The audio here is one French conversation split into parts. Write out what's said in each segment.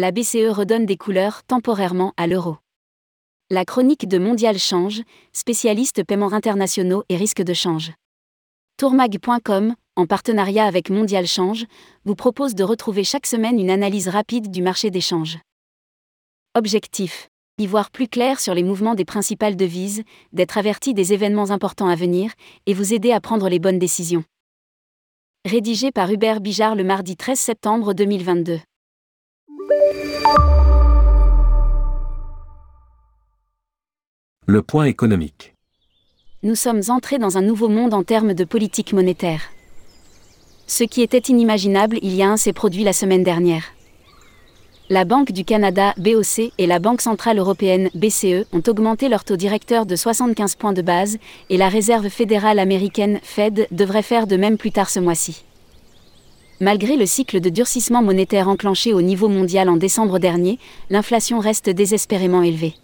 La BCE redonne des couleurs temporairement à l'euro. La chronique de Mondial Change, spécialiste paiements internationaux et risques de change. Tourmag.com, en partenariat avec Mondial Change, vous propose de retrouver chaque semaine une analyse rapide du marché des changes. Objectif y voir plus clair sur les mouvements des principales devises, d'être averti des événements importants à venir, et vous aider à prendre les bonnes décisions. Rédigé par Hubert Bijard le mardi 13 septembre 2022. Le point économique. Nous sommes entrés dans un nouveau monde en termes de politique monétaire. Ce qui était inimaginable il y a un s'est produit la semaine dernière. La Banque du Canada, BOC, et la Banque centrale européenne, BCE, ont augmenté leur taux directeur de 75 points de base, et la Réserve fédérale américaine, Fed, devrait faire de même plus tard ce mois-ci. Malgré le cycle de durcissement monétaire enclenché au niveau mondial en décembre dernier, l'inflation reste désespérément élevée.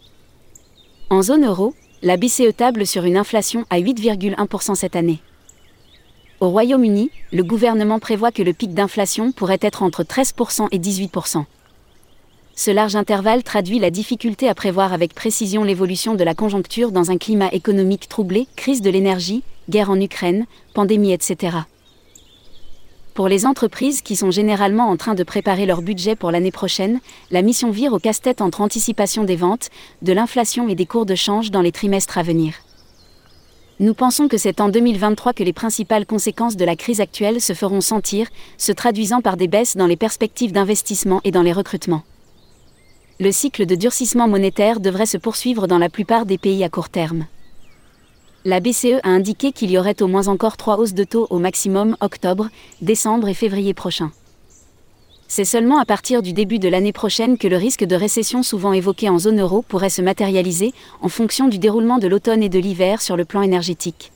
En zone euro, la BCE table sur une inflation à 8,1% cette année. Au Royaume-Uni, le gouvernement prévoit que le pic d'inflation pourrait être entre 13% et 18%. Ce large intervalle traduit la difficulté à prévoir avec précision l'évolution de la conjoncture dans un climat économique troublé, crise de l'énergie, guerre en Ukraine, pandémie, etc. Pour les entreprises qui sont généralement en train de préparer leur budget pour l'année prochaine, la mission vire au casse-tête entre anticipation des ventes, de l'inflation et des cours de change dans les trimestres à venir. Nous pensons que c'est en 2023 que les principales conséquences de la crise actuelle se feront sentir, se traduisant par des baisses dans les perspectives d'investissement et dans les recrutements le cycle de durcissement monétaire devrait se poursuivre dans la plupart des pays à court terme. La BCE a indiqué qu'il y aurait au moins encore trois hausses de taux au maximum octobre, décembre et février prochains. C'est seulement à partir du début de l'année prochaine que le risque de récession souvent évoqué en zone euro pourrait se matérialiser, en fonction du déroulement de l'automne et de l'hiver sur le plan énergétique.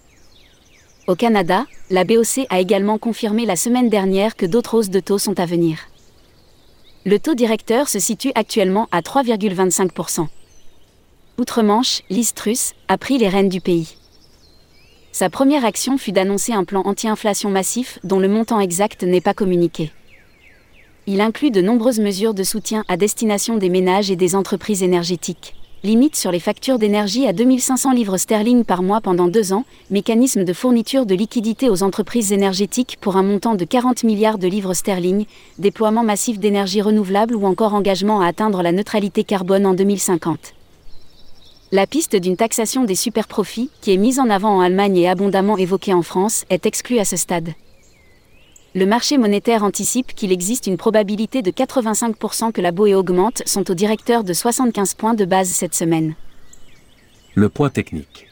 Au Canada, la BOC a également confirmé la semaine dernière que d'autres hausses de taux sont à venir. Le taux directeur se situe actuellement à 3,25%. Outre-Manche, l'Istrus a pris les rênes du pays. Sa première action fut d'annoncer un plan anti-inflation massif dont le montant exact n'est pas communiqué. Il inclut de nombreuses mesures de soutien à destination des ménages et des entreprises énergétiques limite sur les factures d'énergie à 2500 livres sterling par mois pendant deux ans, mécanisme de fourniture de liquidités aux entreprises énergétiques pour un montant de 40 milliards de livres sterling, déploiement massif d'énergie renouvelable ou encore engagement à atteindre la neutralité carbone en 2050. La piste d'une taxation des superprofits, qui est mise en avant en Allemagne et abondamment évoquée en France, est exclue à ce stade le marché monétaire anticipe qu'il existe une probabilité de 85% que la BOE augmente sont au directeur de 75 points de base cette semaine. Le point technique.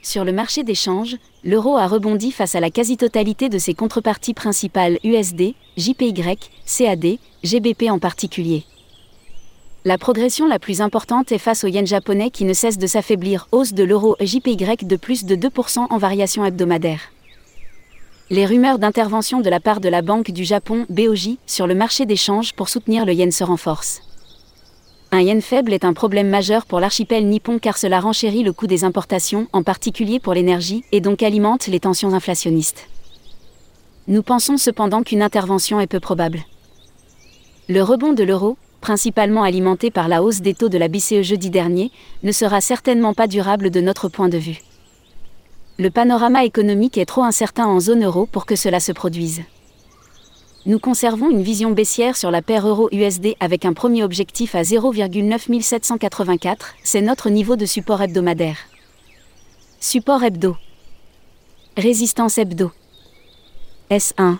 Sur le marché d'échange, l'euro a rebondi face à la quasi-totalité de ses contreparties principales USD, JPY, CAD, GBP en particulier. La progression la plus importante est face au yen japonais qui ne cesse de s'affaiblir, hausse de l'euro JPY de plus de 2% en variation hebdomadaire les rumeurs d'intervention de la part de la Banque du Japon, BOJ, sur le marché des changes pour soutenir le yen se renforcent. Un yen faible est un problème majeur pour l'archipel nippon car cela renchérit le coût des importations, en particulier pour l'énergie, et donc alimente les tensions inflationnistes. Nous pensons cependant qu'une intervention est peu probable. Le rebond de l'euro, principalement alimenté par la hausse des taux de la BCE jeudi dernier, ne sera certainement pas durable de notre point de vue le panorama économique est trop incertain en zone euro pour que cela se produise. Nous conservons une vision baissière sur la paire euro-USD avec un premier objectif à 0,9784, c'est notre niveau de support hebdomadaire. Support hebdo. Résistance hebdo. S1.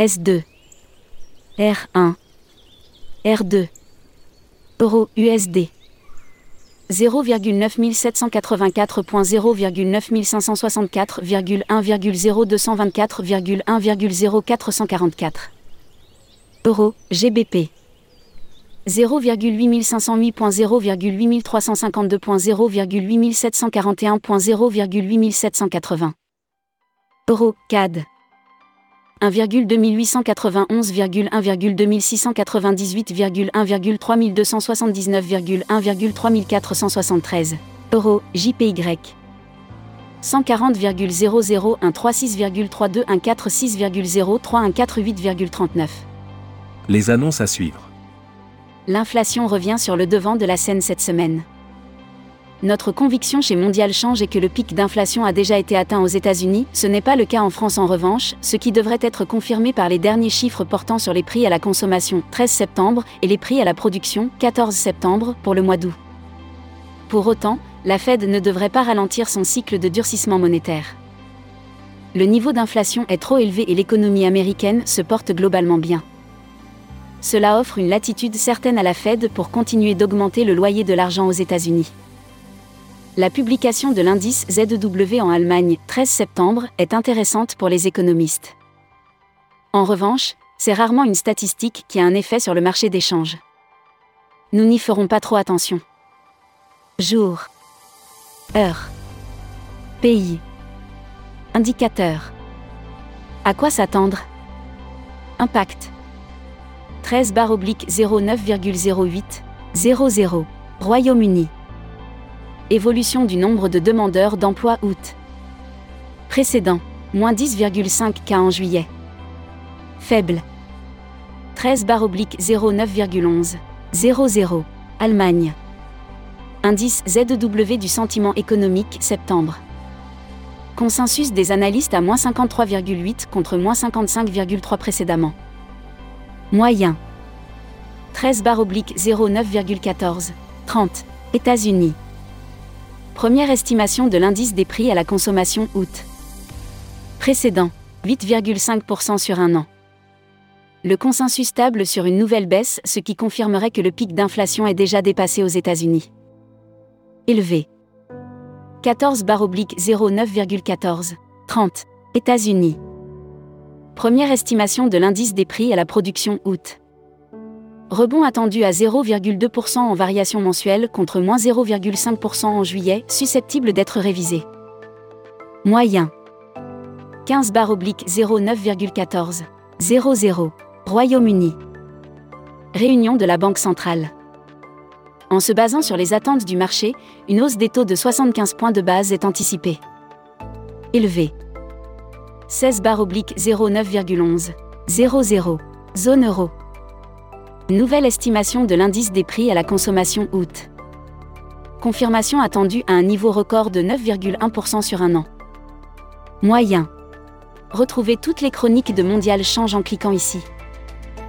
S2. R1. R2. Euro USD. 0,9564,1,0224,1,0444 Euro, GBP 0,8508.0,8352.0,8741.0,8780 Euro, CAD 1,2899,1,2678,1,3279,1,3473 euros JPY 140,0013636146,03148,39 Les annonces à suivre. l'inflation revient sur le devant de la scène cette semaine. Notre conviction chez Mondial Change est que le pic d'inflation a déjà été atteint aux États-Unis, ce n'est pas le cas en France en revanche, ce qui devrait être confirmé par les derniers chiffres portant sur les prix à la consommation 13 septembre et les prix à la production 14 septembre pour le mois d'août. Pour autant, la Fed ne devrait pas ralentir son cycle de durcissement monétaire. Le niveau d'inflation est trop élevé et l'économie américaine se porte globalement bien. Cela offre une latitude certaine à la Fed pour continuer d'augmenter le loyer de l'argent aux États-Unis. La publication de l'indice ZEW en Allemagne, 13 septembre, est intéressante pour les économistes. En revanche, c'est rarement une statistique qui a un effet sur le marché des changes. Nous n'y ferons pas trop attention. Jour. Heure. Pays. Indicateur. À quoi s'attendre? Impact. 13 bar oblique 09,08 00. Royaume-Uni. Évolution du nombre de demandeurs d'emploi août. Précédent. Moins 10,5 cas en juillet. Faible. 13 bar oblique 09,11 00. Allemagne. Indice ZEW du sentiment économique septembre. Consensus des analystes à moins 53,8 contre moins 55,3 précédemment. Moyen. 13 bar oblique 09,14 30. États-Unis. Première estimation de l'indice des prix à la consommation août. Précédent. 8,5% sur un an. Le consensus stable sur une nouvelle baisse, ce qui confirmerait que le pic d'inflation est déjà dépassé aux États-Unis élevé. 14 oblique 09,14. 30. États-Unis. Première estimation de l'indice des prix à la production août. Rebond attendu à 0,2% en variation mensuelle contre moins 0,5% en juillet, susceptible d'être révisé. Moyen. 15 oblique 09,14. 00. Royaume-Uni. Réunion de la Banque centrale. En se basant sur les attentes du marché, une hausse des taux de 75 points de base est anticipée. Élevé. 16 barre oblique 09,11. 00. Zone euro. Nouvelle estimation de l'indice des prix à la consommation août. Confirmation attendue à un niveau record de 9,1% sur un an. Moyen. Retrouvez toutes les chroniques de Mondial Change en cliquant ici.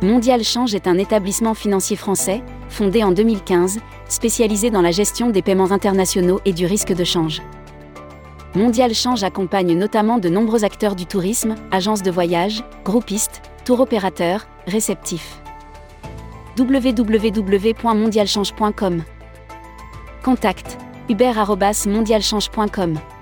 Mondial Change est un établissement financier français, fondé en 2015, spécialisé dans la gestion des paiements internationaux et du risque de change. Mondial Change accompagne notamment de nombreux acteurs du tourisme, agences de voyage, groupistes, tour opérateurs, réceptifs. www.mondialchange.com Contact hubert.mondialchange.com